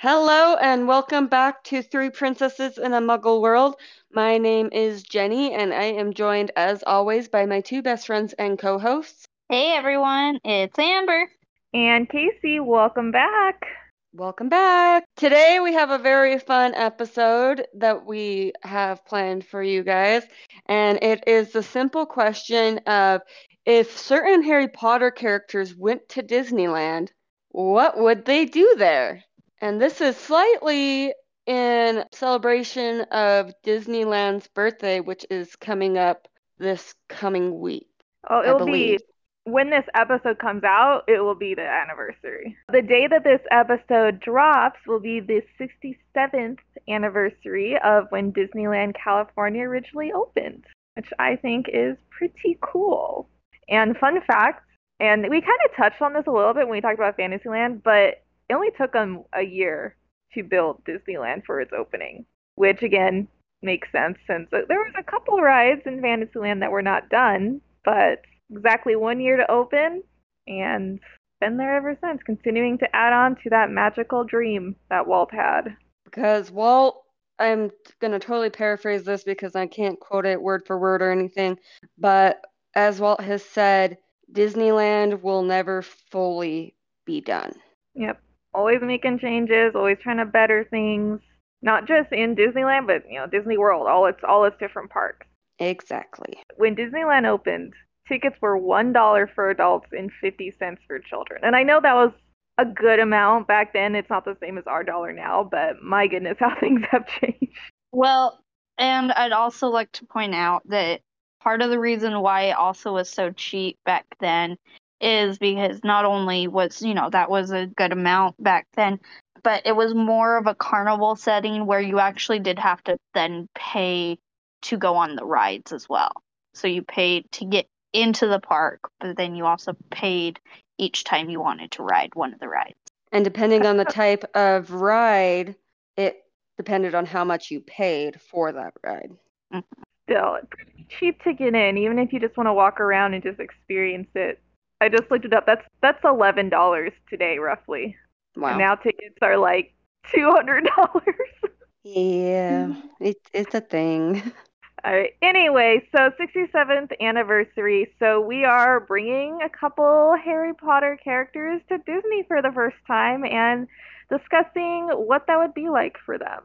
Hello and welcome back to Three Princesses in a Muggle World. My name is Jenny and I am joined as always by my two best friends and co hosts. Hey everyone, it's Amber. And Casey, welcome back. Welcome back. Today we have a very fun episode that we have planned for you guys, and it is the simple question of if certain Harry Potter characters went to Disneyland, what would they do there? And this is slightly in celebration of Disneyland's birthday, which is coming up this coming week. Oh, it'll be when this episode comes out, it will be the anniversary. The day that this episode drops will be the 67th anniversary of when Disneyland California originally opened, which I think is pretty cool. And fun fact, and we kind of touched on this a little bit when we talked about Fantasyland, but it only took them a year to build Disneyland for its opening, which again makes sense since uh, there was a couple rides in Fantasyland that were not done, but exactly one year to open and been there ever since, continuing to add on to that magical dream that Walt had. Because Walt, I'm going to totally paraphrase this because I can't quote it word for word or anything, but as Walt has said, Disneyland will never fully be done. Yep. Always making changes, always trying to better things. Not just in Disneyland, but you know, Disney World, all its all its different parks. Exactly. When Disneyland opened, tickets were one dollar for adults and fifty cents for children. And I know that was a good amount back then. It's not the same as our dollar now, but my goodness, how things have changed. Well, and I'd also like to point out that part of the reason why it also was so cheap back then is because not only was, you know, that was a good amount back then, but it was more of a carnival setting where you actually did have to then pay to go on the rides as well. So you paid to get into the park, but then you also paid each time you wanted to ride one of the rides. And depending on the type of ride, it depended on how much you paid for that ride. Mm-hmm. Still, it's cheap to get in, even if you just want to walk around and just experience it. I just looked it up. That's that's eleven dollars today, roughly. Wow. And now tickets are like two hundred dollars. yeah, hmm. it, it's a thing. All right. Anyway, so 67th anniversary. So we are bringing a couple Harry Potter characters to Disney for the first time and discussing what that would be like for them.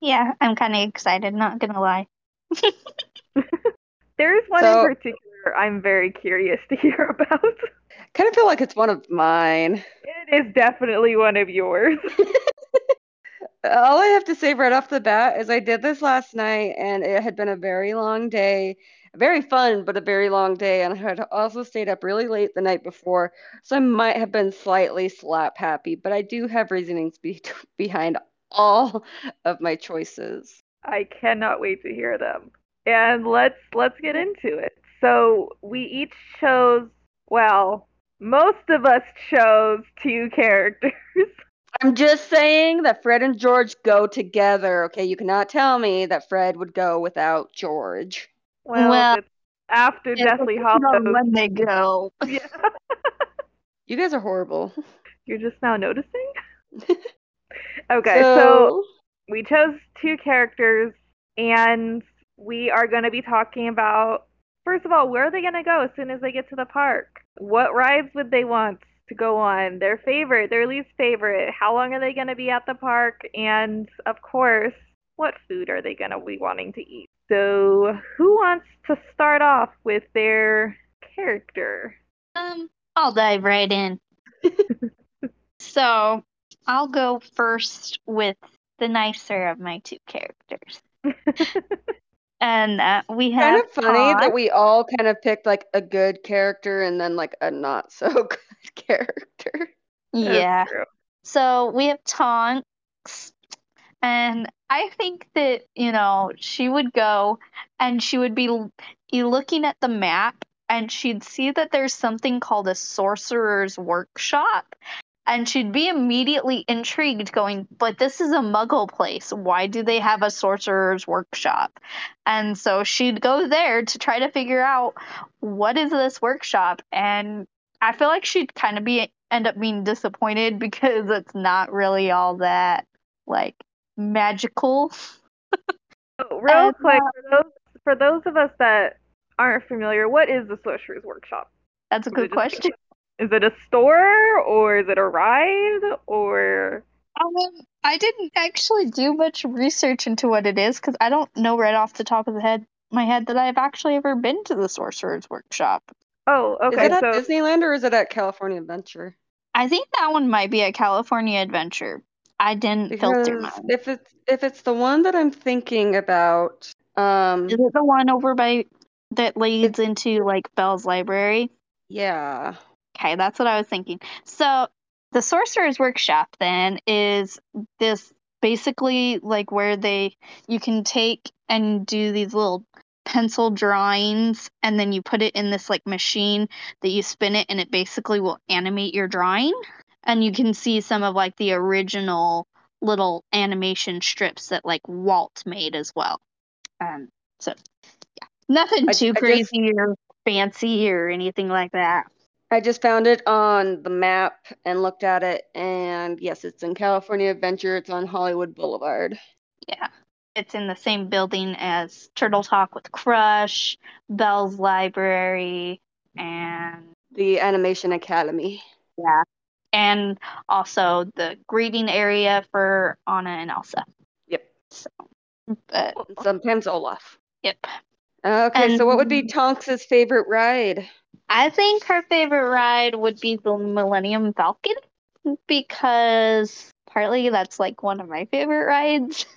Yeah, I'm kind of excited, not gonna lie. There is one So- in particular I'm very curious to hear about. kind of feel like it's one of mine. It is definitely one of yours. All I have to say right off the bat is I did this last night and it had been a very long day. Very fun, but a very long day. And I had also stayed up really late the night before. So I might have been slightly slap happy, but I do have reasonings be- behind all of my choices. I cannot wait to hear them. And let's let's get into it. So we each chose well, most of us chose two characters. I'm just saying that Fred and George go together. Okay, you cannot tell me that Fred would go without George. Well, Well, it's after Deathly Depends on Hollows. when they go. Yeah. You guys are horrible. You're just now noticing? okay, so so we chose two characters and we are going to be talking about first of all where are they going to go as soon as they get to the park? What rides would they want to go on? Their favorite their least favorite. How long are they going to be at the park? And of course what food are they going to be wanting to eat? So who wants to start off with their character? Um, I'll dive right in. so I'll go first with the nicer of my two characters. And uh, we have kind of funny that we all kind of picked like a good character and then like a not so good character. Yeah. So we have Tonks, and I think that, you know, she would go and she would be be looking at the map and she'd see that there's something called a sorcerer's workshop. And she'd be immediately intrigued, going, But this is a muggle place. Why do they have a sorcerer's workshop? And so she'd go there to try to figure out what is this workshop. And I feel like she'd kind of be end up being disappointed because it's not really all that like magical. Oh, real And, quick, uh, for those for those of us that aren't familiar, what is the Sorcerer's Workshop? That's a good question. Is it a store or is it a ride or Um, I didn't actually do much research into what it is because I don't know right off the top of the head my head that I've actually ever been to the Sorcerer's Workshop. Oh, okay. Is it at So Disneyland or is it at California Adventure? I think that one might be a California Adventure. I didn't filter Because mine. if it's if it's the one that I'm thinking about, um, Is it the one over by that leads into like Belle's Library? yeah, Okay, that's what I was thinking. So the Sorcerer's Workshop then is this basically like where they you can take and do these little pencil drawings and then you put it in this like machine that you spin it and it basically will animate your drawing and you can see some of like the original little animation strips that like Walt made as well. Um so yeah. Nothing I- too I just- crazy or fancy or anything like that. I just found it on the map and looked at it, and yes, it's in California Adventure. It's on Hollywood Boulevard. Yeah. It's in the same building as Turtle Talk with Crush, Belle's Library, and The Animation Academy. yeah. And also the greeting area for Anna and Elsa. Yep. But sometimes Olaf. yep. Okay, so what would be And- Tonks's favorite ride? I think her favorite ride would be the Millennium Falcon because partly that's like one of my favorite rides.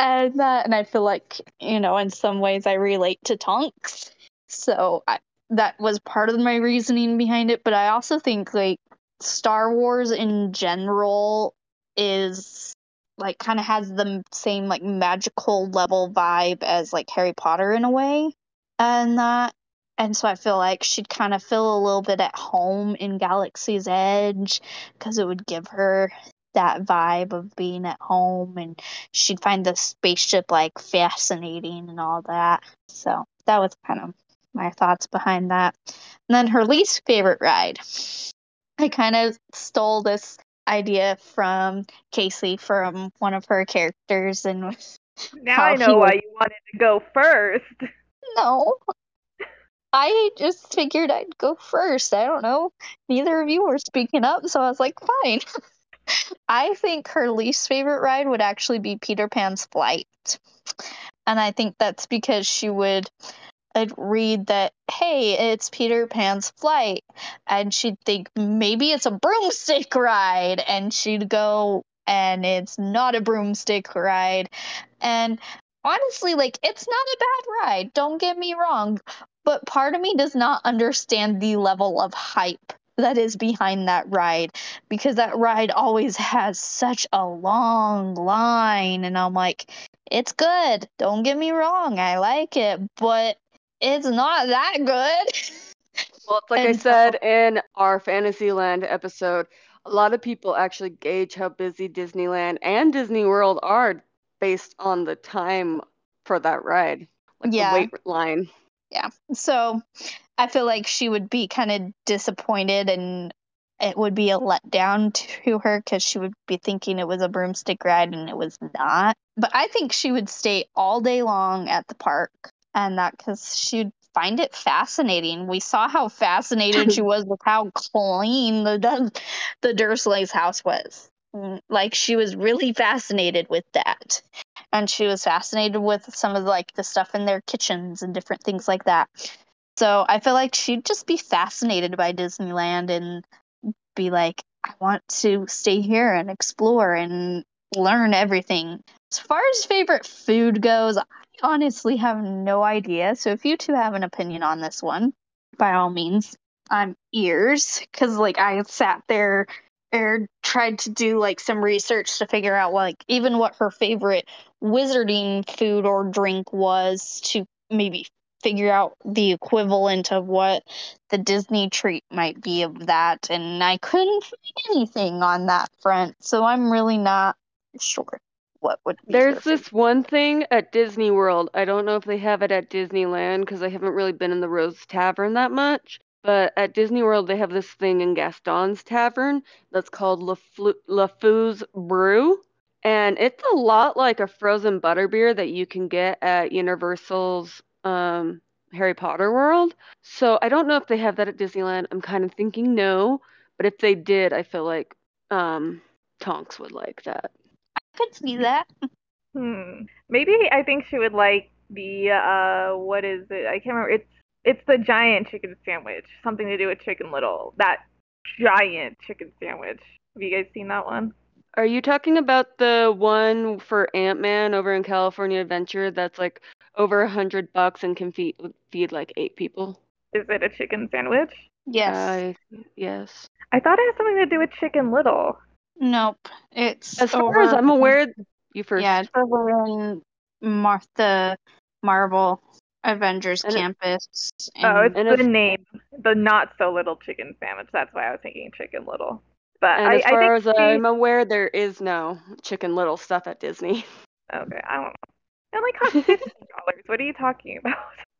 And that, and I feel like, you know, in some ways I relate to Tonks. So I, that was part of my reasoning behind it. But I also think like Star Wars in general is like kind of has the same like magical level vibe as like Harry Potter in a way. And that and so I feel like she'd kind of feel a little bit at home in Galaxy's Edge because it would give her that vibe of being at home and she'd find the spaceship like fascinating and all that. So that was kind of my thoughts behind that. And then her least favorite ride. I kind of stole this idea from Casey from one of her characters and now I know why would- you wanted to go first. No. I just figured I'd go first. I don't know. Neither of you were speaking up, so I was like, fine. I think her least favorite ride would actually be Peter Pan's Flight. And I think that's because she would I'd read that, hey, it's Peter Pan's Flight. And she'd think maybe it's a broomstick ride. And she'd go, and it's not a broomstick ride. And honestly, like, it's not a bad ride. Don't get me wrong. But part of me does not understand the level of hype that is behind that ride because that ride always has such a long line. And I'm like, it's good. Don't get me wrong. I like it. But it's not that good. Well, it's like I And so- said in our Fantasyland episode, a lot of people actually gauge how busy Disneyland and Disney World are based on the time for that ride, like Yeah. the wait line. Yeah. So I feel like she would be kind of disappointed and it would be a letdown to her because she would be thinking it was a broomstick ride and it was not. But I think she would stay all day long at the park and that because she'd find it fascinating. We saw how fascinated she was with how clean the the Dursleys' house was. Like she was really fascinated with that and she was fascinated with some of like the stuff in their kitchens and different things like that. So I feel like she'd just be fascinated by Disneyland and be like, I want to stay here and explore and learn everything. As far as favorite food goes, honestly have no idea. So if you two have an opinion on this one, by all means, I'm ears because like I sat there and tried to do like some research to figure out like even what her favorite wizarding food or drink was to maybe figure out the equivalent of what the Disney treat might be of that. And I couldn't find anything on that front. So I'm really not sure what would There's this one thing at Disney World. I don't know if they have it at Disneyland because I haven't really been in the Rose Tavern that much. but at Disney World they have this thing in Gaston's Tavern that's called LeFou's Brew, and it's a lot like a frozen butterbeer that you can get at Universal's um, Harry Potter World. So I don't know if they have that at Disneyland. I'm kind of thinking no, but if they did, I feel like um, Tonks would like that. I could see that. Hmm. Maybe I think she would like the uh what is it? I can't remember. It's it's the giant chicken sandwich. Something to do with Chicken Little. That giant chicken sandwich. Have you guys seen that one? Are you talking about the one for Ant Man over in California Adventure that's like over a hundred bucks and can feed feed like eight people? Is it a chicken sandwich? Yes. Uh, yes. I thought it had something to do with Chicken Little. Nope. It's As far over, as I'm aware, you first. Yeah, it's over in Martha Marvel Avengers And it- campus. Oh, it's And the if- name, the not so little chicken sandwich. That's why I was thinking Chicken Little. But And I, as I far think as she- I'm aware, there is no Chicken Little stuff at Disney. okay, I don't know. It only costs fifteen dollars. what are you talking about?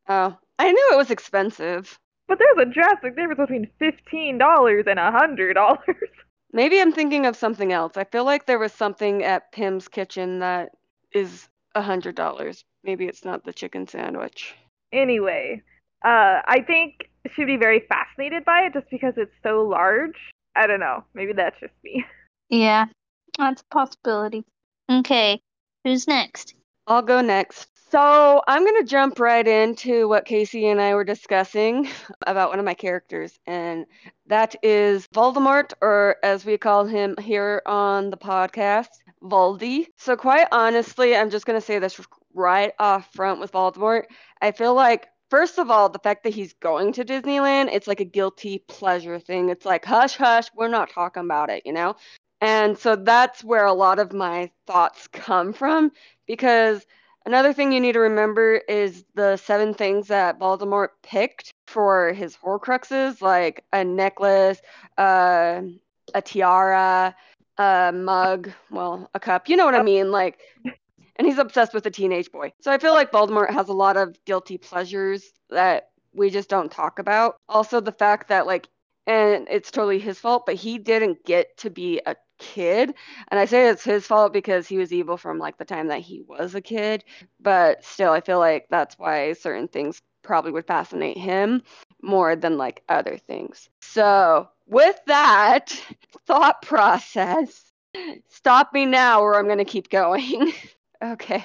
Oh, I knew it was expensive. But there's a drastic difference between fifteen dollars and a hundred dollars. Maybe I'm thinking of something else. I feel like there was something at Pym's Kitchen that is a hundred dollars. Maybe it's not the chicken sandwich. Anyway, uh, I think she'd be very fascinated by it just because it's so large. I don't know. Maybe that's just me. Yeah, that's a possibility. Okay, who's next? I'll go next. So I'm going to jump right into what Casey and I were discussing about one of my characters, and that is Voldemort, or as we call him here on the podcast, Voldy. So, quite honestly, I'm just going to say this right off front with Voldemort. I feel like, first of all, the fact that he's going to Disneyland, it's like a guilty pleasure thing. It's like, hush, hush, we're not talking about it, you know? And so that's where a lot of my thoughts come from because another thing you need to remember is the seven things that Voldemort picked for his Horcruxes, like a necklace, uh, a tiara, a mug, well, a cup. You know what I mean? Like, and he's obsessed with a teenage boy. So I feel like Voldemort has a lot of guilty pleasures that we just don't talk about. Also, the fact that, like, and it's totally his fault, but he didn't get to be a kid. And I say it's his fault because he was evil from like the time that he was a kid. But still, I feel like that's why certain things probably would fascinate him more than like other things. So, with that thought process, stop me now or I'm going to keep going. okay.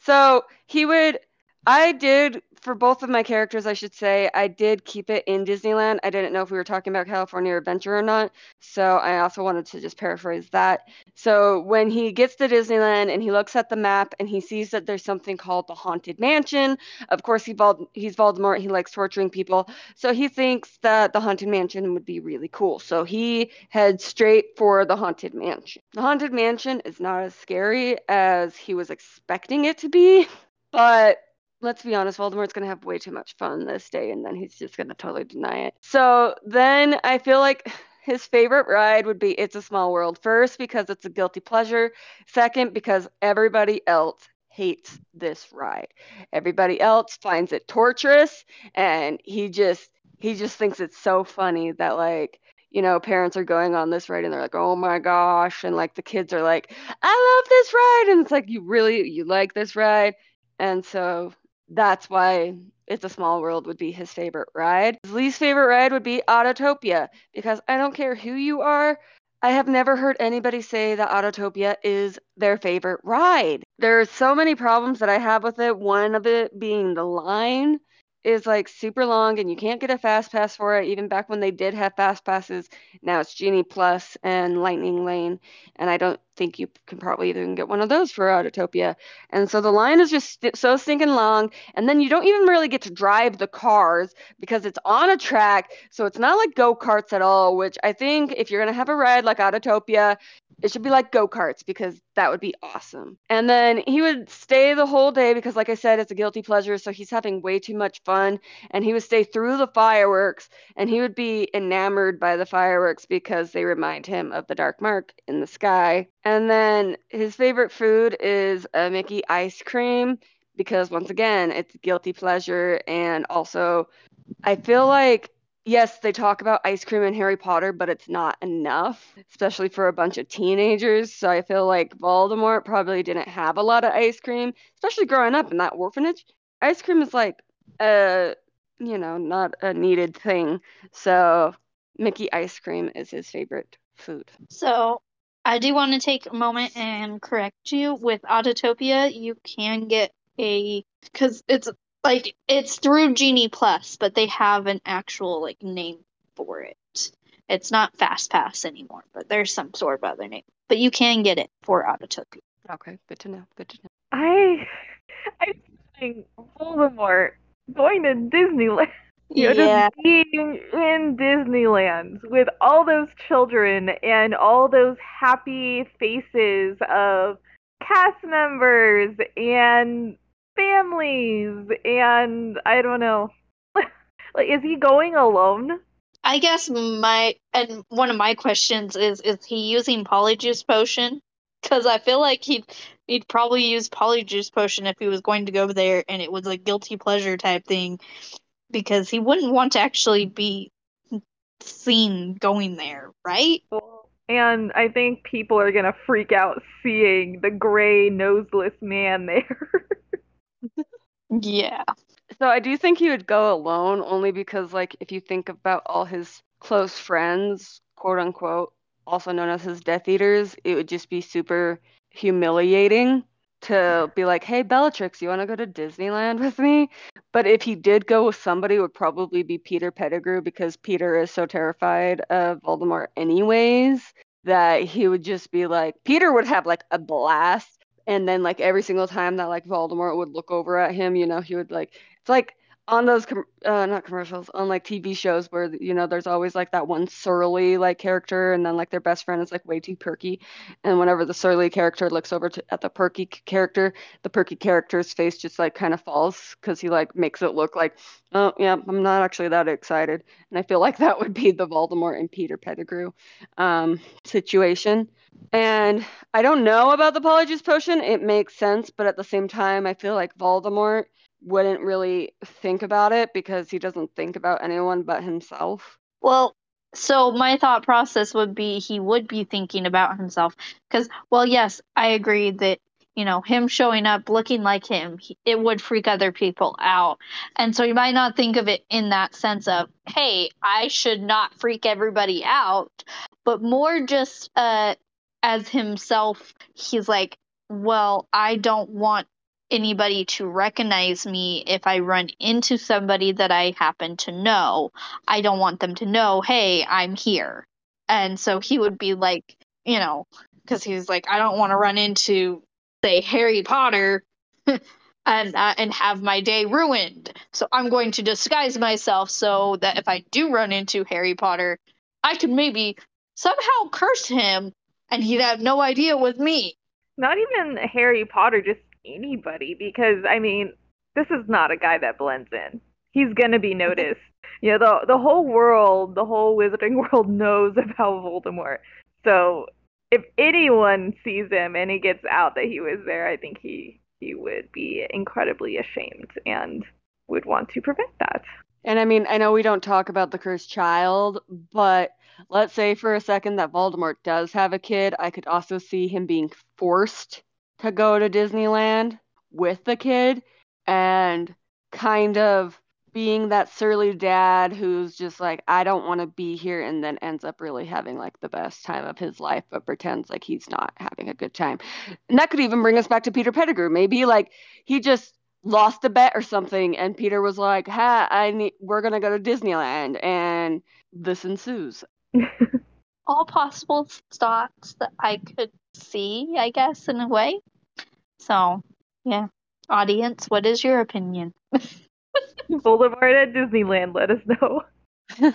So, he would I did for both of my characters, I should say, I did keep it in Disneyland. I didn't know if we were talking about California Adventure or not. So I also wanted to just paraphrase that. So when he gets to Disneyland and he looks at the map and he sees that there's something called the Haunted Mansion, of course he Vald- he's Voldemort, he likes torturing people. So he thinks that the Haunted Mansion would be really cool. So he heads straight for the Haunted Mansion. The Haunted Mansion is not as scary as he was expecting it to be, but let's be honest, Voldemort's going to have way too much fun this day and then he's just going to totally deny it. So then I feel like his favorite ride would be It's a Small World. First, because it's a guilty pleasure. Second, because everybody else hates this ride. Everybody else finds it torturous and he just he just thinks it's so funny that like you know, parents are going on this ride and they're like, "Oh my gosh!" and like the kids are like, "I love this ride," and it's like, "You really you like this ride?" And so that's why It's a Small World would be his favorite ride. His least favorite ride would be Autotopia because I don't care who you are. I have never heard anybody say that Autotopia is their favorite ride. There are so many problems that I have with it. One of it being the line is like super long and you can't get a fast pass for it even back when they did have fast passes now it's genie plus and lightning lane and i don't think you can probably even get one of those for autotopia and so the line is just st- so stinking long and then you don't even really get to drive the cars because it's on a track so it's not like go-karts at all which i think if you're going to have a ride like autotopia it should be like go-karts because that would be awesome. And then he would stay the whole day because like I said it's a guilty pleasure so he's having way too much fun and he would stay through the fireworks and he would be enamored by the fireworks because they remind him of the dark mark in the sky. And then his favorite food is a Mickey ice cream because once again it's guilty pleasure and also I feel like yes, they talk about ice cream in Harry Potter, but it's not enough, especially for a bunch of teenagers. So I feel like Voldemort probably didn't have a lot of ice cream, especially growing up in that orphanage. Ice cream is like a, you know, not a needed thing. So Mickey ice cream is his favorite food. So I do want to take a moment and correct you. With Autotopia, you can get a because it's like it's through Genie Plus, but they have an actual like name for it. It's not Fast Pass anymore, but there's some sort of other name. But you can get it for Autotopia. Okay, good to know. Good to know. I I'm saying Voldemort going to Disneyland. You know, yeah, just being in Disneyland with all those children and all those happy faces of cast members and families and I don't know. like is he going alone? I guess my and one of my questions is is he using Polyjuice Potion? Because I feel like he'd he'd probably use Polyjuice Potion if he was going to go there and it was a guilty pleasure type thing, because he wouldn't want to actually be seen going there, right? And I think people are gonna freak out seeing the gray noseless man there. Yeah. So I do think he would go alone only because like if you think about all his close friends, quote unquote, also known as his Death Eaters, it would just be super humiliating to be like, "Hey Bellatrix, you want to go to Disneyland with me?" But if he did go with somebody, it would probably be Peter Pettigrew because Peter is so terrified of Voldemort anyways that he would just be like Peter would have like a blast and then like every single time that like Voldemort would look over at him, you know, he would like it's like on those com- uh not commercials on like TV shows where you know there's always like that one surly like character and then like their best friend is like way too perky and whenever the surly character looks over to, at the perky character the perky character's face just like kind of falls because he like makes it look like oh yeah I'm not actually that excited. And I feel like that would be the Voldemort and Peter Pettigrew um situation. And I don't know about the Polyjuice Potion. It makes sense but at the same time I feel like Voldemort wouldn't really think about it because he doesn't think about anyone but himself. Well, so my thought process would be he would be thinking about himself because, well, yes, I agree that you know him showing up looking like him, it would freak other people out, and so you might not think of it in that sense of, hey, I should not freak everybody out, but more just uh as himself, he's like, well, I don't want anybody to recognize me if I run into somebody that I happen to know. I don't want them to know, hey, I'm here. And so he would be like, you know, because he's like, I don't want to run into, say, Harry Potter and uh, and have my day ruined. So I'm going to disguise myself so that if I do run into Harry Potter, I could maybe somehow curse him and he'd have no idea it was me. Not even Harry Potter, just anybody because I mean, this is not a guy that blends in. He's gonna be noticed. You know, the the whole world, the whole wizarding world knows about Voldemort. So if anyone sees him and he gets out that he was there, I think he he would be incredibly ashamed and would want to prevent that. And I mean, I know we don't talk about the cursed child, but let's say for a second that Voldemort does have a kid, I could also see him being forced to go to Disneyland with the kid and kind of being that surly dad who's just like, I don't want to be here, and then ends up really having like the best time of his life, but pretends like he's not having a good time. And that could even bring us back to Peter Pettigrew. Maybe like he just lost a bet or something, and Peter was like, "Ha, I need, we're gonna go to Disneyland," and this ensues. All possible thoughts that I could see, I guess, in a way. So, yeah. Audience, what is your opinion? Boulevard at Disneyland, let us know.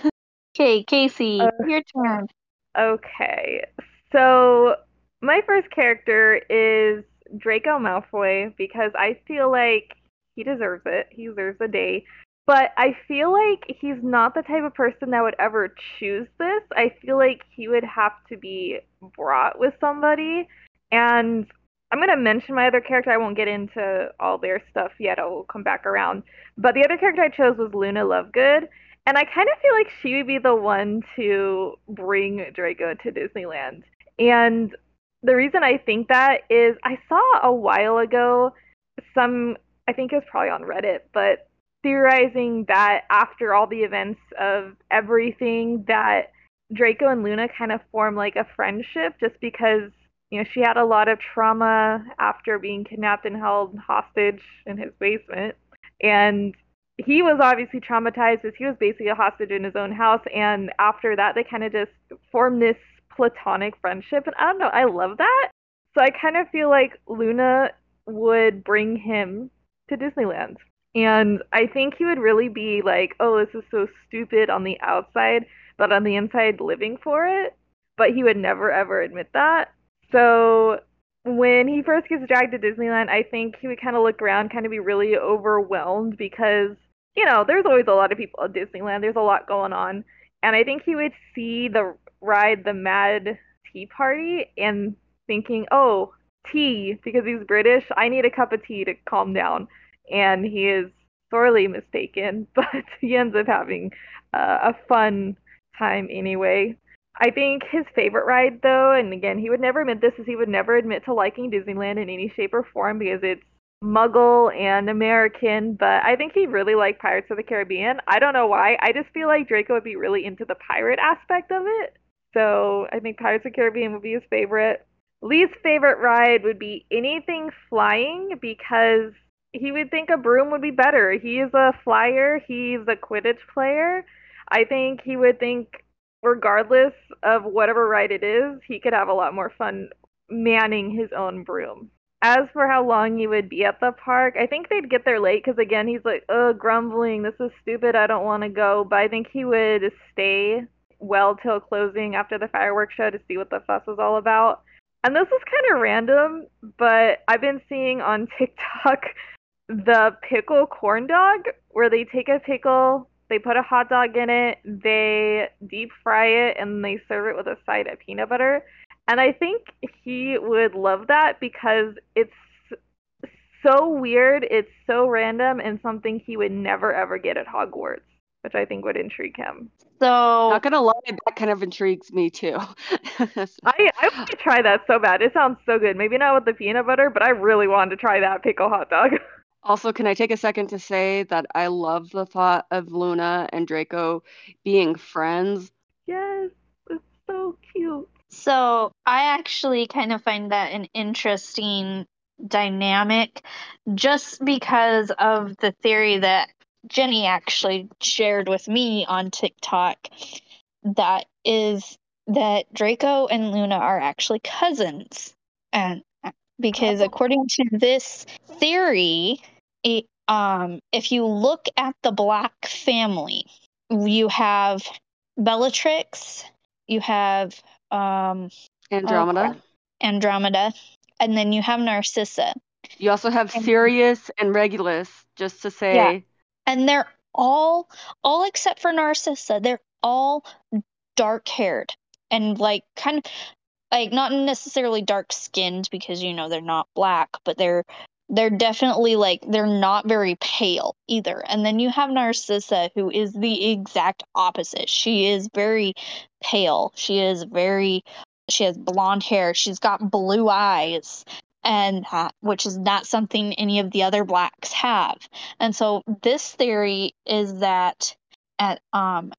Okay, Casey, Uh, your turn. Okay, so my first character is Draco Malfoy because I feel like he deserves it. He deserves a day. But I feel like he's not the type of person that would ever choose this. I feel like he would have to be brought with somebody. And I'm to mention my other character. I won't get into all their stuff yet. I'll come back around. But the other character I chose was Luna Lovegood. And I kind of feel like she would be the one to bring Draco to Disneyland. And the reason I think that is I saw a while ago some, I think it was probably on Reddit, but theorizing that after all the events of everything, that Draco and Luna kind of form like a friendship just because, you know, she had a lot of trauma after being kidnapped and held hostage in his basement. And he was obviously traumatized because he was basically a hostage in his own house. And after that, they kind of just formed this platonic friendship. And I don't know, I love that. So I kind of feel like Luna would bring him to Disneyland. And I think he would really be like, oh, this is so stupid on the outside, but on the inside, living for it. But he would never, ever admit that. So when he first gets dragged to Disneyland, I think he would kind of look around, kind of be really overwhelmed because you know, there's always a lot of people at Disneyland. There's a lot going on. And I think he would see the ride the Mad Tea Party and thinking, oh, tea, because he's British, I need a cup of tea to calm down. And he is sorely mistaken, but he ends up having uh, a fun time anyway. I think his favorite ride, though, and again, he would never admit this, is he would never admit to liking Disneyland in any shape or form because it's Muggle and American, but I think he really liked Pirates of the Caribbean. I don't know why. I just feel like Draco would be really into the pirate aspect of it. So I think Pirates of the Caribbean would be his favorite. Lee's favorite ride would be anything flying because he would think a broom would be better. He is a flyer, he's a Quidditch player. I think he would think, regardless of whatever ride it is, he could have a lot more fun manning his own broom as for how long he would be at the park, I think they'd get there late because again, he's like, "Oh, grumbling. This is stupid. I don't want to go." But I think he would stay well till closing after the fireworks show to see what the fuss was all about. And this is kind of random, but I've been seeing on TikTok the pickle corn dog, where they take a pickle, they put a hot dog in it, they deep fry it, and they serve it with a side of peanut butter. And I think he would love that because it's so weird, it's so random, and something he would never ever get at Hogwarts, which I think would intrigue him. So Not gonna lie, that kind of intrigues me too. I I want to try that so bad. It sounds so good. Maybe not with the peanut butter, but I really wanted to try that pickle hot dog. Also, can I take a second to say that I love the thought of Luna and Draco being friends? yes, it's so cute. So I actually kind of find that an interesting dynamic just because of the theory that Jenny actually shared with me on TikTok that is that Draco and Luna are actually cousins. And because Oh. according to this theory, it, um, if you look at the Black family, you have Bellatrix, you have um, Andromeda. crap. Andromeda, and then you have Narcissa. You also have And- Sirius and Regulus, just to say. Yeah. And they're all, all except for Narcissa, they're all dark haired and like kind of like not necessarily dark skinned because you know they're not black, but they're they're definitely like they're not very pale either. And then you have Narcissa who is the exact opposite. She is very pale. She is very she has blonde hair. She's got blue eyes and that which is not something any of the other blacks have. And so this theory is that at um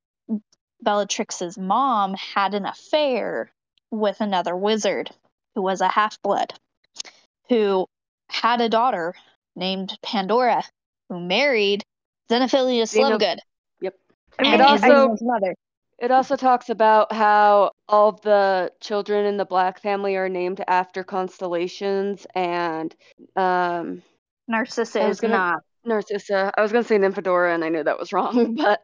Bellatrix's mom had an affair with another wizard who was a half blood who had a daughter named Pandora who married Xenophilius Xeno- Lovegood I and mean, also- mother. It also talks about how all of the children in the Black family are named after constellations, and um, Narcissa I was is gonna- not. Narcissa. I was going to say Nymphadora, and I knew that was wrong, but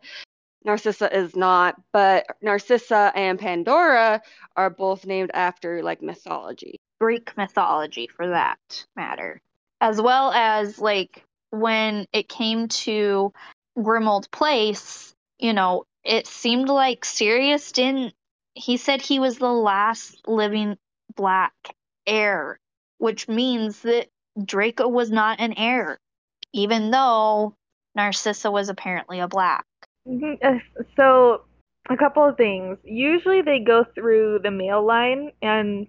Narcissa is not. But Narcissa and Pandora are both named after like mythology. Greek mythology for that matter. As well as like when it came to Grimmauld Place, you know, it seemed like Sirius didn't he said he was the last living black heir, which means that Draco was not an heir, even though Narcissa was apparently a black. Mhm, uh, So, a couple of things. Usually they go through the male line and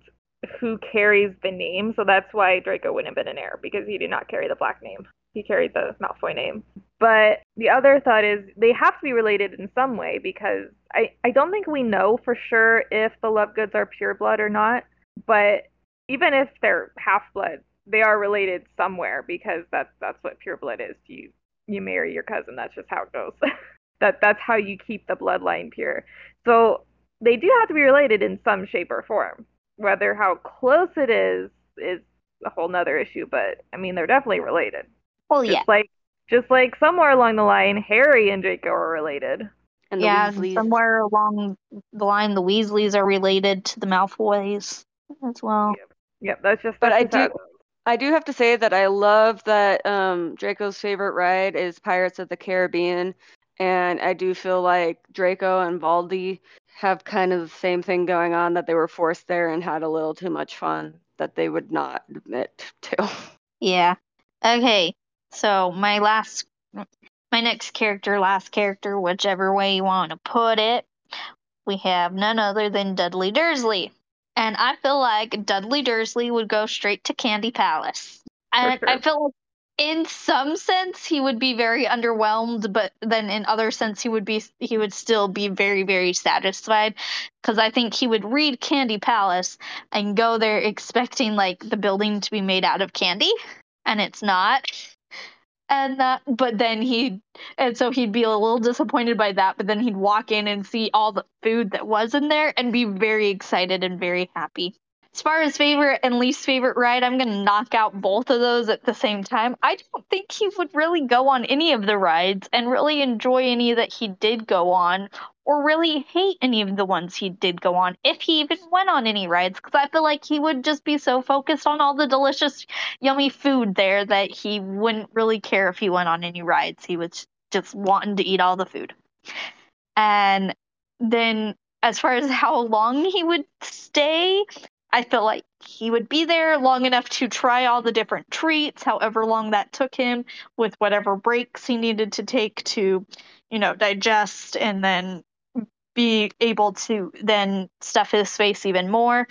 who carries the name, so that's why Draco wouldn't have been an heir because he did not carry the black name. He carried the Malfoy name. But the other thought is they have to be related in some way because I, I don't think we know for sure if the Lovegoods are pure blood or not. But even if they're half blood, they are related somewhere because that's that's what pure blood is. You you marry your cousin. That's just how it goes. that that's how you keep the bloodline pure. So they do have to be related in some shape or form. Whether how close it is is a whole nother issue, but I mean they're definitely related. Well, Just yeah, like just like somewhere along the line, Harry and Draco are related. And the yeah. Weasleys. Somewhere along the line, the Weasleys are related to the Malfoys as well. Yep, that's just. But that's I just how do- it. I do have to say that I love that um, Draco's favorite ride is Pirates of the Caribbean, and I do feel like Draco and Voldy have kind of the same thing going on that they were forced there and had a little too much fun that they would not admit to. Yeah. Okay. So my last, my next character, last character, whichever way you want to put it, we have none other than Dudley Dursley. And I feel like Dudley Dursley would go straight to Candy Palace. And sure. I feel like in some sense he would be very underwhelmed, but then in other sense he would be he would still be very, very satisfied. Because I think he would read Candy Palace and go there expecting like the building to be made out of candy and it's not and that but then he'd and so he'd be a little disappointed by that but then he'd walk in and see all the food that was in there and be very excited and very happy as far as favorite and least favorite ride i'm going to knock out both of those at the same time i don't think he would really go on any of the rides and really enjoy any that he did go on or really hate any of the ones he did go on if he even went on any rides because i feel like he would just be so focused on all the delicious yummy food there that he wouldn't really care if he went on any rides. He was just wanting to eat all the food. And then, as far as how long he would stay, I feel like he would be there long enough to try all the different treats, however long that took him, with whatever breaks he needed to take to, you know, digest and then be able to then stuff his face even more.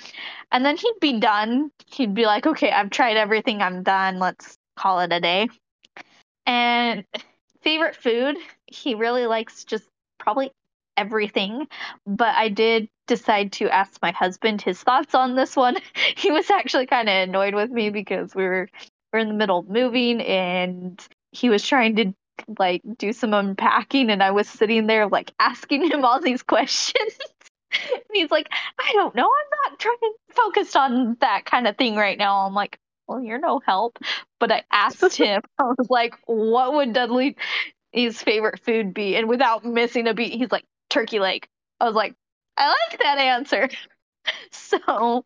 And then he'd be done. He'd be like, okay, I've tried everything, I'm done. Let's call it a day. And favorite food, he really likes just probably everything. But I did decide to ask my husband his thoughts on this one. He was actually kind of annoyed with me because we were we're in the middle of moving and he was trying to like do some unpacking and I was sitting there like asking him all these questions. and he's like, I don't know. I'm not trying focused on that kind of thing right now. I'm like, well, you're no help. But I asked him, I was like, what would Dudley his favorite food be? And without missing a beat, he's like, turkey leg. I was like, I like that answer. So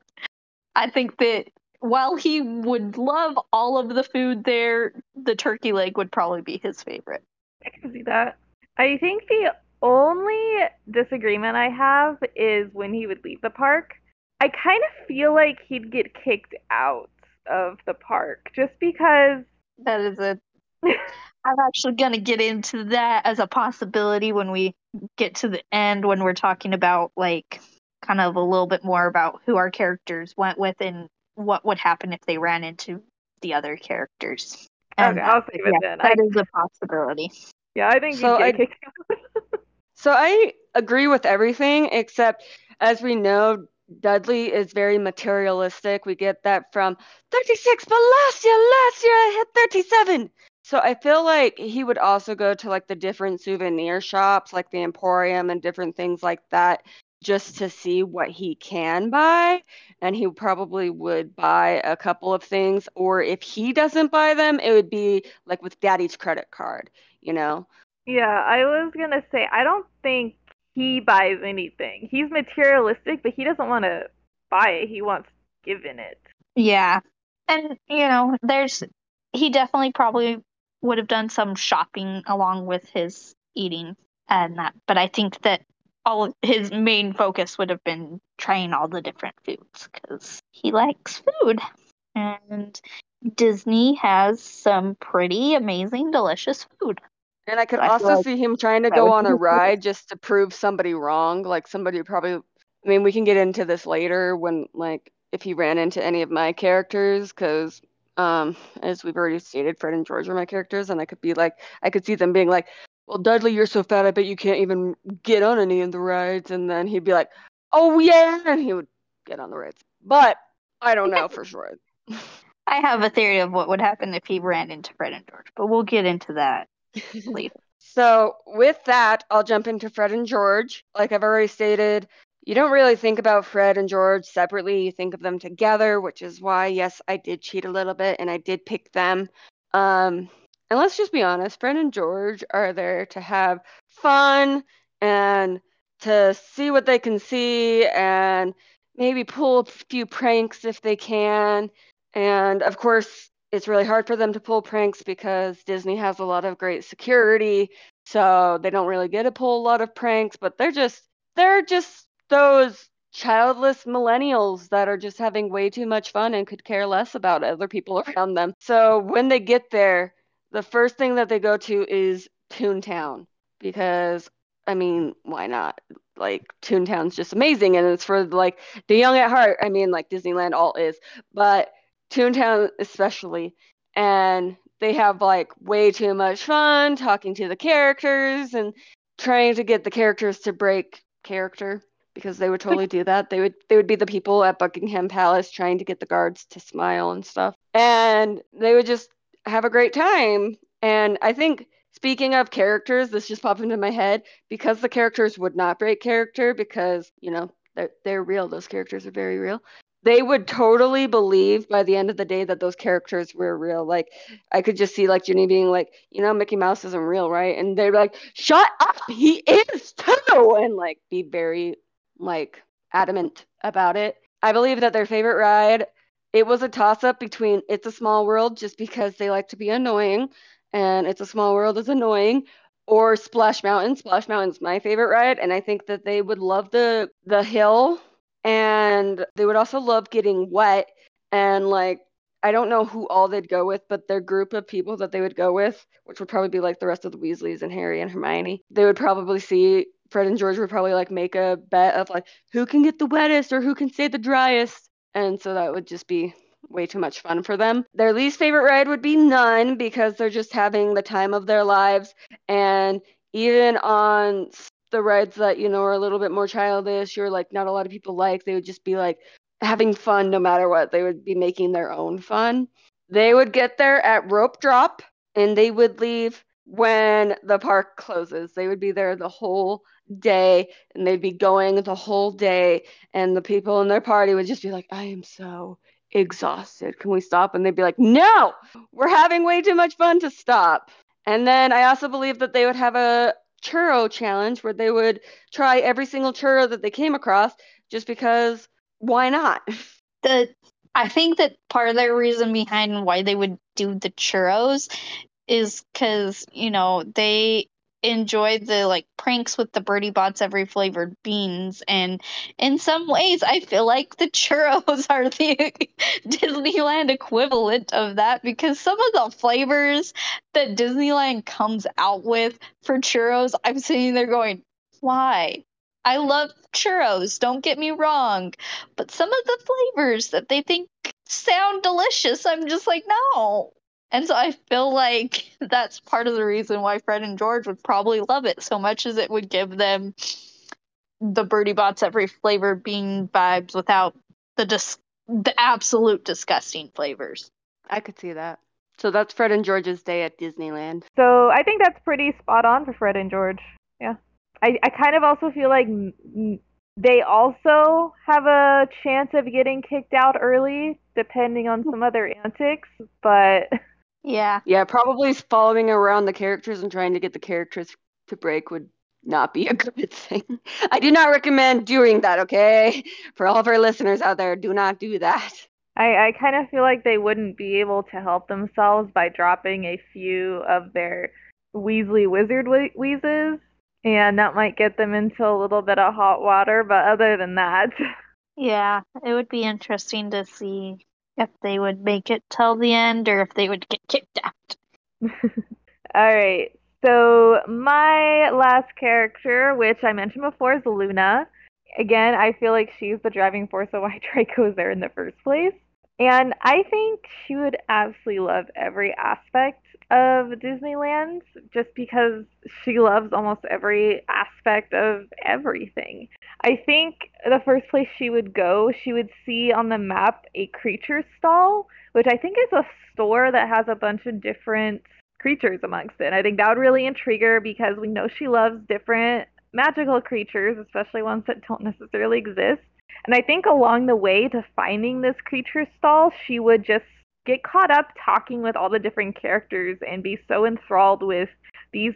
I think that while he would love all of the food there, the turkey leg would probably be his favorite. I can see that. I think the only disagreement I have is when he would leave the park. I kind of feel like he'd get kicked out of the park just because. That is a. I'm actually going to get into that as a possibility when we get to the end, when we're talking about, like, kind of a little bit more about who our characters went with and what would happen if they ran into the other characters. And, Okay, I'll save it yeah, then. I, That is a possibility. yeah, I think So I- kicked. So I agree with everything except as we know Dudley is very materialistic. We get that from 36, but last year, last year I hit 37. So I feel like he would also go to like the different souvenir shops, like the Emporium and different things like that, just to see what he can buy. And he probably would buy a couple of things, or if he doesn't buy them, it would be like with daddy's credit card, you know? Yeah, I was gonna say I don't think he buys anything. He's materialistic, but he doesn't want to buy it. He wants given it. Yeah. And, you know, there's, he definitely probably would have done some shopping along with his eating and that. But I think that all his main focus would have been trying all the different foods because he likes food. And Disney has some pretty amazing, delicious food. And I could I also like see him trying to go on a ride just to prove somebody wrong. Like somebody probably, I mean, we can get into this later when, like, if he ran into any of my characters, because, um, as we've already stated, Fred and George are my characters, and I could be like, I could see them being like, well, Dudley, you're so fat, I bet you can't even get on any of the rides. And then he'd be like, oh, yeah, and he would get on the rides. But I don't know for sure. I have a theory of what would happen if he ran into Fred and George, but we'll get into that later. So, with that, I'll jump into Fred and George. Like I've already stated, you don't really think about Fred and George separately. You think of them together, which is why, yes, I did cheat a little bit and I did pick them. Um, and let's just be honest Fred and George are there to have fun and to see what they can see and maybe pull a few pranks if they can. And of course, it's really hard for them to pull pranks because Disney has a lot of great security, so they don't really get to pull a lot of pranks, but they're just they're just those childless millennials that are just having way too much fun and could care less about other people around them. So when they get there, the first thing that they go to is Toontown because I mean, why not? Like Toontown's just amazing and it's for like the young at heart. I mean, like Disneyland all is, but Toontown especially. And they have like way too much fun talking to the characters and trying to get the characters to break character because they would totally do that. They would they would be the people at Buckingham Palace trying to get the guards to smile and stuff. And they would just have a great time. And I think speaking of characters, this just popped into my head because the characters would not break character because, you know, they're, they're real. Those characters are very real they would totally believe by the end of the day that those characters were real. Like I could just see like Ginny being like, you know, Mickey Mouse isn't real, right? And they're like, shut up, he is too, and like be very like adamant about it. I believe that their favorite ride, it was a toss up between It's a Small World, just because they like to be annoying, and It's a Small World is annoying. Or Splash Mountain. Splash Mountain's my favorite ride, and I think that they would love the the hill and they would also love getting wet and like I don't know who all they'd go with, but their group of people that they would go with, which would probably be like the rest of the Weasleys and Harry and Hermione, they would probably see Fred and George would probably like make a bet of like who can get the wettest or who can stay the driest. And so that would just be way too much fun for them. Their least favorite ride would be none because they're just having the time of their lives. And even on the rides that you know are a little bit more childish or like not a lot of people like they would just be like having fun no matter what they would be making their own fun they would get there at rope drop and they would leave when the park closes they would be there the whole day and they'd be going the whole day and the people in their party would just be like i am so exhausted. Can we stop? And they'd be like no! We're having way too much fun to stop. And then i also believe that they would have a churro challenge where they would try every single churro that they came across just because why not? The I think that part of the reason behind why they would do the churros is because you know they enjoy the like pranks with the Bertie Bott's every flavored beans, and in some ways, I feel like the churros are the Disneyland equivalent of that because some of the flavors that Disneyland comes out with for churros, I'm sitting there going, why? I love churros, don't get me wrong, but some of the flavors that they think sound delicious, I'm just like, no. And so I feel like that's part of the reason why Fred and George would probably love it so much as it would give them the Bertie Bott's every flavor bean vibes without the dis- the absolute disgusting flavors. I could see that. So that's Fred and George's day at Disneyland. So I think that's pretty spot on for Fred and George. Yeah. I, I kind of also feel like m- m- they also have a chance of getting kicked out early, depending on some other antics. But Yeah. Yeah, probably following around the characters and trying to get the characters to break would not be a good thing. I do not recommend doing that, okay? For all of our listeners out there, do not do that. I, I kind of feel like they wouldn't be able to help themselves by dropping a few of their Weasley Wizard whe- wheezes, and that might get them into a little bit of hot water. But other than that, Yeah. It would be interesting to see if they would make it till the end or if they would get kicked out. all right. So my last character, which I mentioned before, is Luna. Again, I feel like she's the driving force of why Draco is there in the first place. And I think she would absolutely love every aspect of Disneyland just because she loves almost every aspect of everything. I think the first place she would go, she would see on the map a creature stall, which I think is a store that has a bunch of different creatures amongst it. I think that would really intrigue her because we know she loves different magical creatures, especially ones that don't necessarily exist. And I think along the way to finding this creature stall, she would just get caught up talking with all the different characters and be so enthralled with these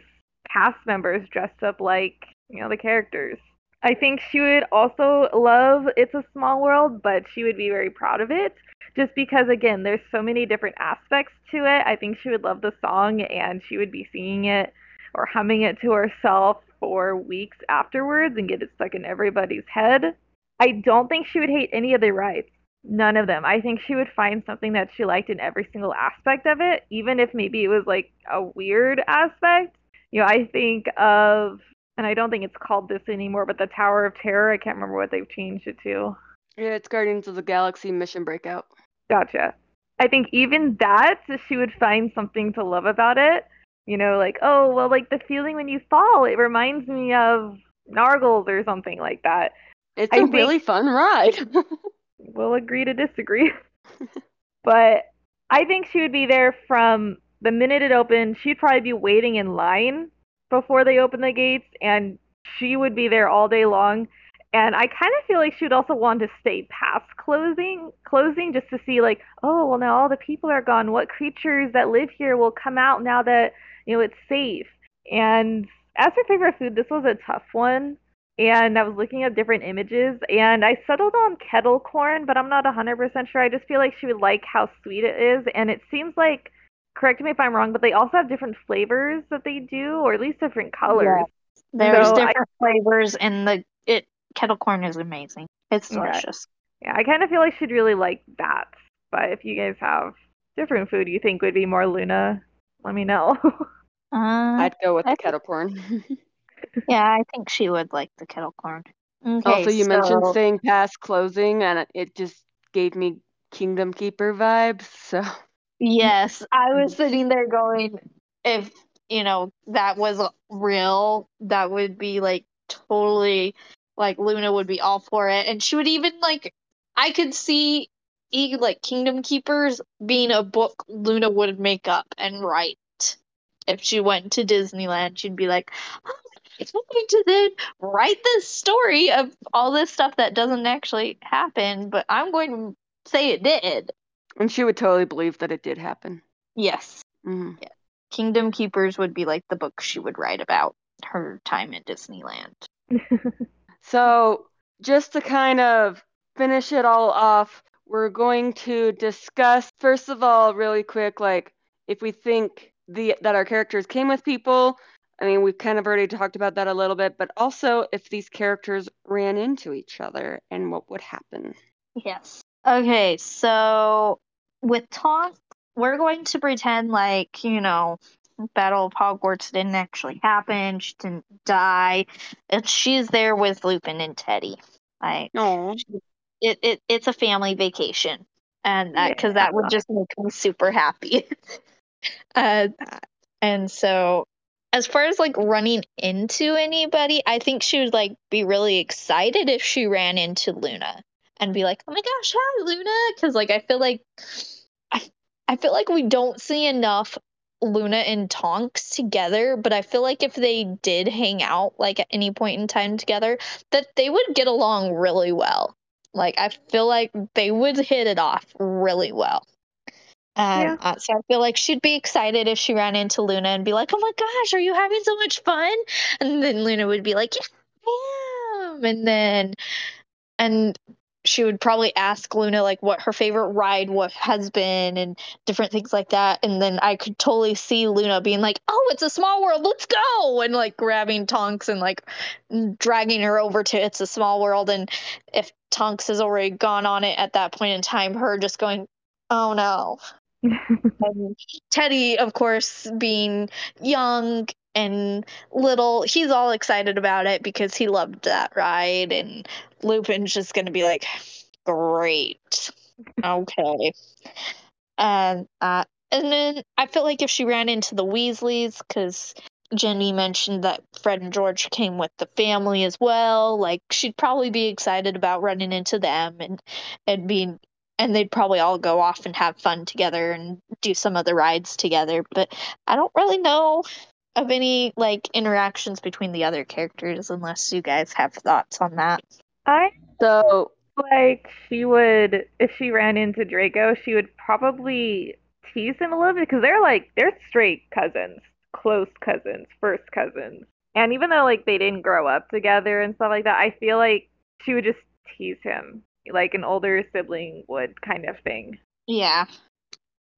cast members dressed up like, you know, the characters. I think she would also love It's a Small World, but she would be very proud of it just because again, there's so many different aspects to it. I think she would love the song and she would be singing it or humming it to herself for weeks afterwards and get it stuck in everybody's head. I don't think she would hate any of the rides. None of them. I think she would find something that she liked in every single aspect of it, even if maybe it was like a weird aspect. You know, I think of, and I don't think it's called this anymore, but the Tower of Terror. I can't remember what they've changed it to. Yeah, it's Guardians of the Galaxy Mission Breakout. Gotcha. I think even that, she would find something to love about it. You know, like, oh, well, like the feeling when you fall, it reminds me of Nargles or something like that. It's I a think, really fun ride. we'll agree to disagree. but I think she would be there from the minute it opened. She'd probably be waiting in line before they open the gates, and she would be there all day long. And I kind of feel like she would also want to stay past closing, closing just to see like, oh, well now all the people are gone. What creatures that live here will come out now that you know it's safe? And as her favorite food, this was a tough one and I was looking at different images and I settled on kettle corn, but I'm not 100% sure. I just feel like she would like how sweet it is and it seems like correct me if I'm wrong, but they also have different flavors that they do or at least different colors. There's so different I, flavors and the it kettle corn is amazing. It's delicious. Yeah, yeah I kind of feel like she'd really like that. But if you guys have different food you think would be more Luna, let me know. uh, I'd go with I the kettle corn. yeah, I think she would like the kettle corn. Okay, also, you so... mentioned staying past closing, and it just gave me Kingdom Keeper vibes. So yes, I was sitting there going, if you know that was real, that would be like totally like Luna would be all for it, and she would even like I could see like Kingdom Keepers being a book Luna would make up and write if she went to Disneyland, she'd be like, oh, I'm going to then write this story of all this stuff that doesn't actually happen, but I'm going to say it did. And she would totally believe that it did happen. Yes. Mm-hmm. Yeah. Kingdom Keepers would be like the book she would write about her time in Disneyland. so, just to kind of finish it all off, we're going to discuss first of all, really quick, like if we think the that our characters came with people I mean, we've kind of already talked about that a little bit, but also if these characters ran into each other and what would happen. Yes. Okay, so with Tonks, we're going to pretend like, you know, Battle of Hogwarts didn't actually happen. She didn't die. And she's there with Lupin and Teddy. Like, no, it, it it's a family vacation, and that, because yeah. that would just make me super happy. uh, and so as far as like running into anybody, I think she would like be really excited if she ran into Luna and be like, "Oh my gosh, hi Luna," because like I feel like I I feel like we don't see enough Luna and Tonks together, but I feel like if they did hang out like at any point in time together, that they would get along really well. Like I feel like they would hit it off really well. Um, yeah. uh, so I feel like she'd be excited if she ran into Luna and be like, "Oh my gosh, are you having so much fun?" And then Luna would be like, "Yeah, I am." And then, and she would probably ask Luna like what her favorite ride what has been and different things like that. And then I could totally see Luna being like, "Oh, it's a small world, let's go!" and like grabbing Tonks and like dragging her over to It's a Small World. And if Tonks has already gone on it at that point in time, her just going, "Oh no." And Teddy, of course, being young and little he's all excited about it because he loved that ride and Lupin's just gonna be like, Great. Okay. And uh and then I feel like if she ran into the Weasleys, because Jenny mentioned that Fred and George came with the family as well, like she'd probably be excited about running into them and and being and they'd probably all go off and have fun together and do some of the rides together. But I don't really know of any like interactions between the other characters unless you guys have thoughts on that. I So like she would if she ran into Draco, she would probably tease him a little bit because they're like they're straight cousins, close cousins, first cousins. And even though like they didn't grow up together and stuff like that, I feel like she would just tease him like an older sibling would kind of thing. Yeah.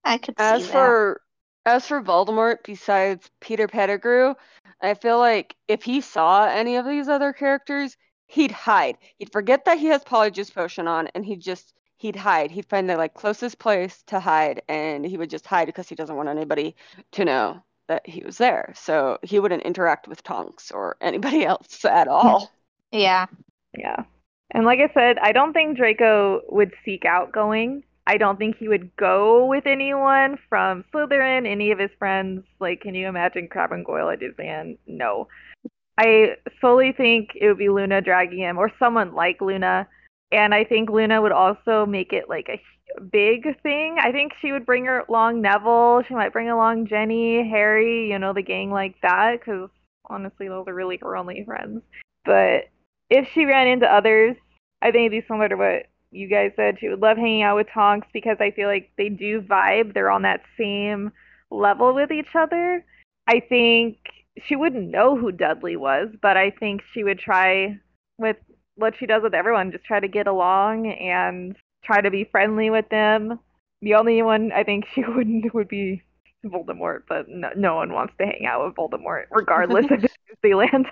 I could as see that. for as for Voldemort, besides Peter Pettigrew, I feel like if he saw any of these other characters, he'd hide. He'd forget that he has Polyjuice Potion on, and he'd just he'd hide. He'd find the like closest place to hide, and he would just hide because he doesn't want anybody to know that he was there. So he wouldn't interact with Tonks or anybody else at all. Yeah. Yeah. And like I said, I don't think Draco would seek out going. I don't think he would go with anyone from Slytherin, any of his friends. Like, can you imagine Crabbe and Goyle at Disneyland? No. I solely think it would be Luna dragging him or someone like Luna. And I think Luna would also make it like a big thing. I think she would bring her along Neville. She might bring along Ginny, Harry, you know, the gang like that. Because honestly, those are really her only friends. But if she ran into others, I think it'd be similar to what you guys said. She would love hanging out with Tonks because I feel like they do vibe. They're on that same level with each other. I think she wouldn't know who Dudley was, but I think she would try with what she does with everyone, just try to get along and try to be friendly with them. The only one I think she wouldn't would be Voldemort, but no, no one wants to hang out with Voldemort, regardless of Disneyland.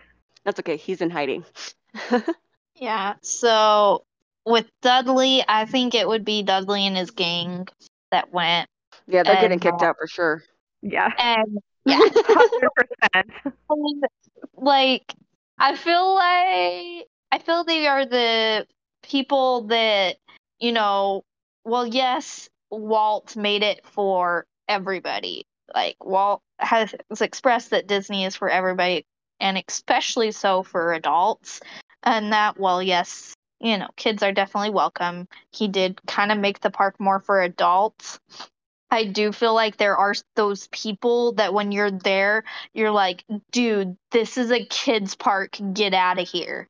That's okay. He's in hiding. Yeah. So with Dudley, I think it would be Dudley and his gang that went. yeah, they're getting kicked uh, out for sure. Yeah, And yeah. hundred percent. And, like I feel like I feel they are the people that you know. Well, yes, Walt made it for everybody. Like Walt has expressed that Disney is for everybody, and especially so for adults. And that, well, yes, you know, kids are definitely welcome. He did kind of make the park more for adults. I do feel like there are those people that when you're there, you're like, dude, this is a kids' park. Get out of here.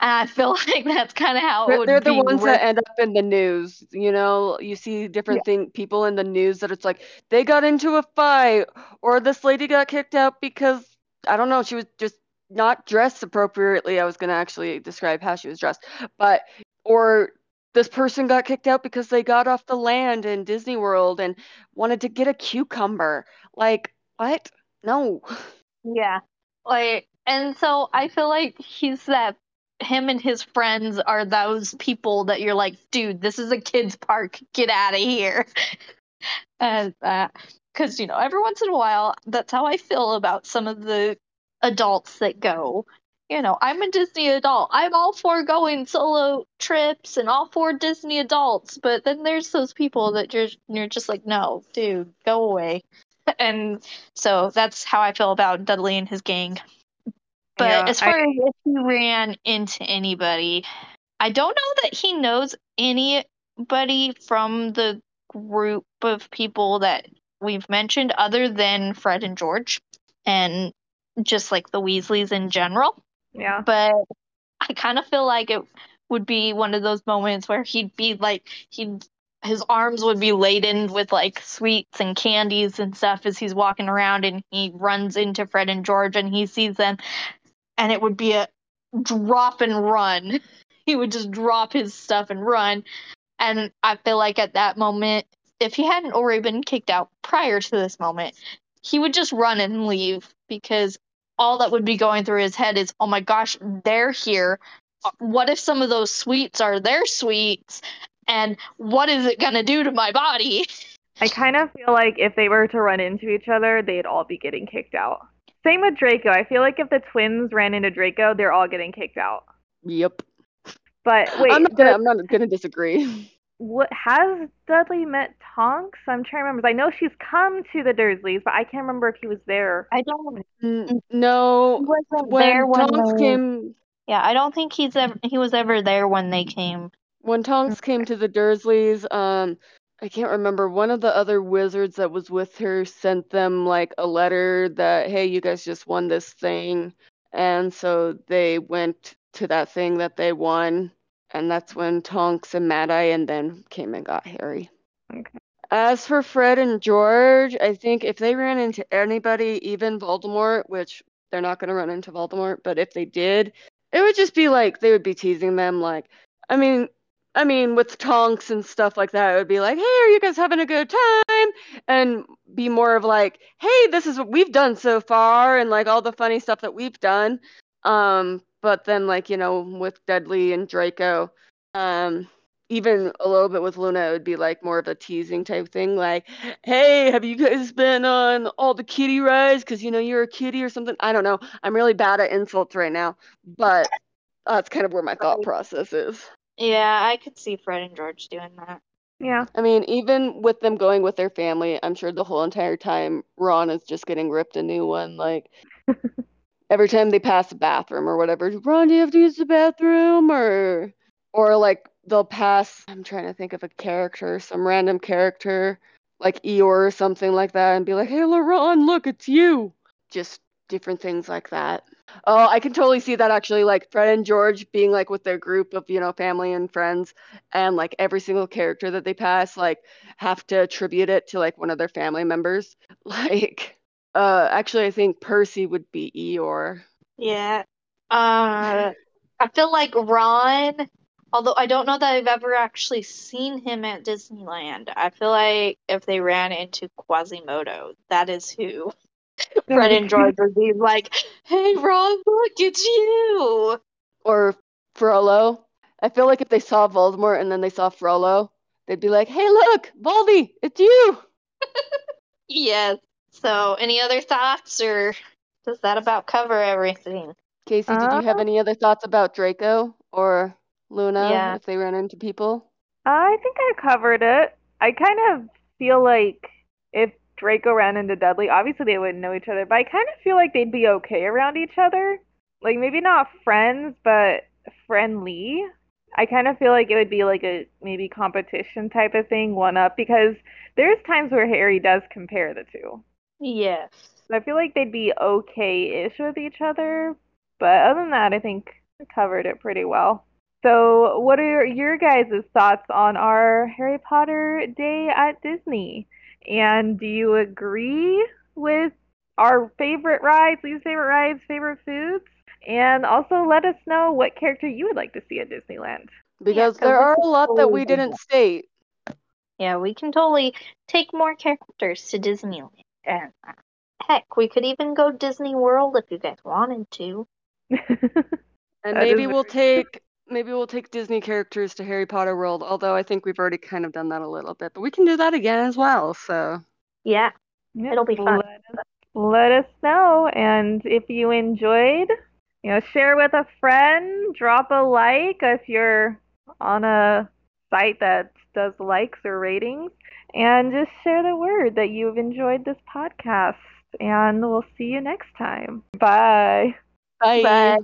And I feel like that's kind of how it They're, would they're the be ones that end up in the news. You know, you see different thing people in the news that it's like they got into a fight or this lady got kicked out because I don't know, she was just not dressed appropriately. I was gonna actually describe how she was dressed, but or this person got kicked out because they got off the land in Disney World and wanted to get a cucumber. Like, what? No. Yeah. Like, and so I feel like he's that, him and his friends are those people that you're like, dude, this is a kid's park. Get out of here. and that, because, you know, every once in a while, that's how I feel about some of the adults that go. You know, I'm a Disney adult. I'm all for going solo trips and all for Disney adults, but then there's those people that you're you're just like, no, dude, go away. And so that's how I feel about Dudley and his gang. But Yeah, as I- far as if he ran into anybody, I don't know that he knows anybody from the group of people that we've mentioned other than Fred and George and just like the Weasleys in general. Yeah. But I kind of feel like it would be one of those moments where he'd be like he'd his arms would be laden with like sweets and candies and stuff as he's walking around and he runs into Fred and George and he sees them and it would be a drop and run. He would just drop his stuff and run. And I feel like at that moment, if he hadn't already been kicked out prior to this moment, he would just run and leave because all that would be going through his head is, oh my gosh, they're here. What if some of those sweets are their sweets? And what is it going to do to my body? I kind of feel like if they were to run into each other, they'd all be getting kicked out. Same with Draco. I feel like if the twins ran into Draco, they're all getting kicked out. Yep. But wait, I'm not gonna. the- I'm not gonna disagree. what has Dudley met Tonks? I'm trying to remember. I know she's come to the Dursleys, but I can't remember if he was there. I don't. N- no, He wasn't when there when Tonks they- came, Yeah, I don't think he's ever. He was ever there when they came. when Tonks came to the Dursleys, um, I can't remember. One of the other wizards that was with her sent them like a letter that, hey, you guys just won this thing, and so they went to that thing that they won, and that's when Tonks and Mad Eye and then came and got Harry. Okay. As for Fred and George, I think if they ran into anybody, even Voldemort, which they're not going to run into Voldemort, but if they did, it would just be like they would be teasing them. Like, I mean, I mean, with Tonks and stuff like that, it would be like, "Hey, are you guys having a good time?" And be more of like, "Hey, this is what we've done so far," and like all the funny stuff that we've done. Um, but then like you know, with Dudley and Draco, um, even a little bit with Luna, it would be like more of a teasing type thing, like, "Hey, have you guys been on all the kitty rides? Because you know you're a kitty or something." I don't know. I'm really bad at insults right now, but that's kind of where my thought process is. Yeah, I could see Fred and George doing that. Yeah. I mean, even with them going with their family, I'm sure the whole entire time Ron is just getting ripped a new one. Like every time they pass a bathroom or whatever, Ron, do you have to use the bathroom? Or or like they'll pass. I'm trying to think of a character, some random character like Eeyore or something like that, and be like, "Hey, Ron, look, it's you." Just different things like that. Oh, I can totally see that actually, like Fred and George being like with their group of, you know, family and friends, and like every single character that they pass, like have to attribute it to like one of their family members. Like, uh, actually, I think Percy would be Eeyore. Yeah. Uh, I feel like Ron, although I don't know that I've ever actually seen him at Disneyland, I feel like if they ran into Quasimodo, that is who Fred and George would be like, hey, Ron, look, it's you. Or Frollo. I feel like if they saw Voldemort and then they saw Frollo, they'd be like, "Hey, look, Voldy, it's you." Yes. So, any other thoughts, or does that about cover everything? Casey, did you have Uh, any other thoughts about Draco or Luna Yeah. if they ran into people? I think I covered it. I kind of feel like if Draco ran into Dudley, obviously they wouldn't know each other, but I kind of feel like they'd be okay around each other. Like maybe not friends, but friendly. I kind of feel like it would be like a maybe competition type of thing, one up, because there's times where Harry does compare the two. Yes. I feel like they'd be okay-ish with each other, but other than that, I think I covered it pretty well. So, what are your guys' thoughts on our Harry Potter day at Disney? And do you agree with our favorite rides, least favorite rides, favorite foods? And also let us know what character you would like to see at Disneyland. Because 'cause there are a lot that we didn't state. Yeah, we can totally take more characters to Disneyland. And uh, heck, we could even go Disney World if you guys wanted to. And maybe we'll very take maybe we'll take Disney characters to Harry Potter World, although I think we've already kind of done that a little bit. But we can do that again as well. So Yeah. Yeah, It'll be fun. Let us, let us know. And if you enjoyed, you know, share with a friend, drop a like if you're on a site that does likes or ratings, and just share the word that you've enjoyed this podcast. And we'll see you next time. Bye. bye. Bye.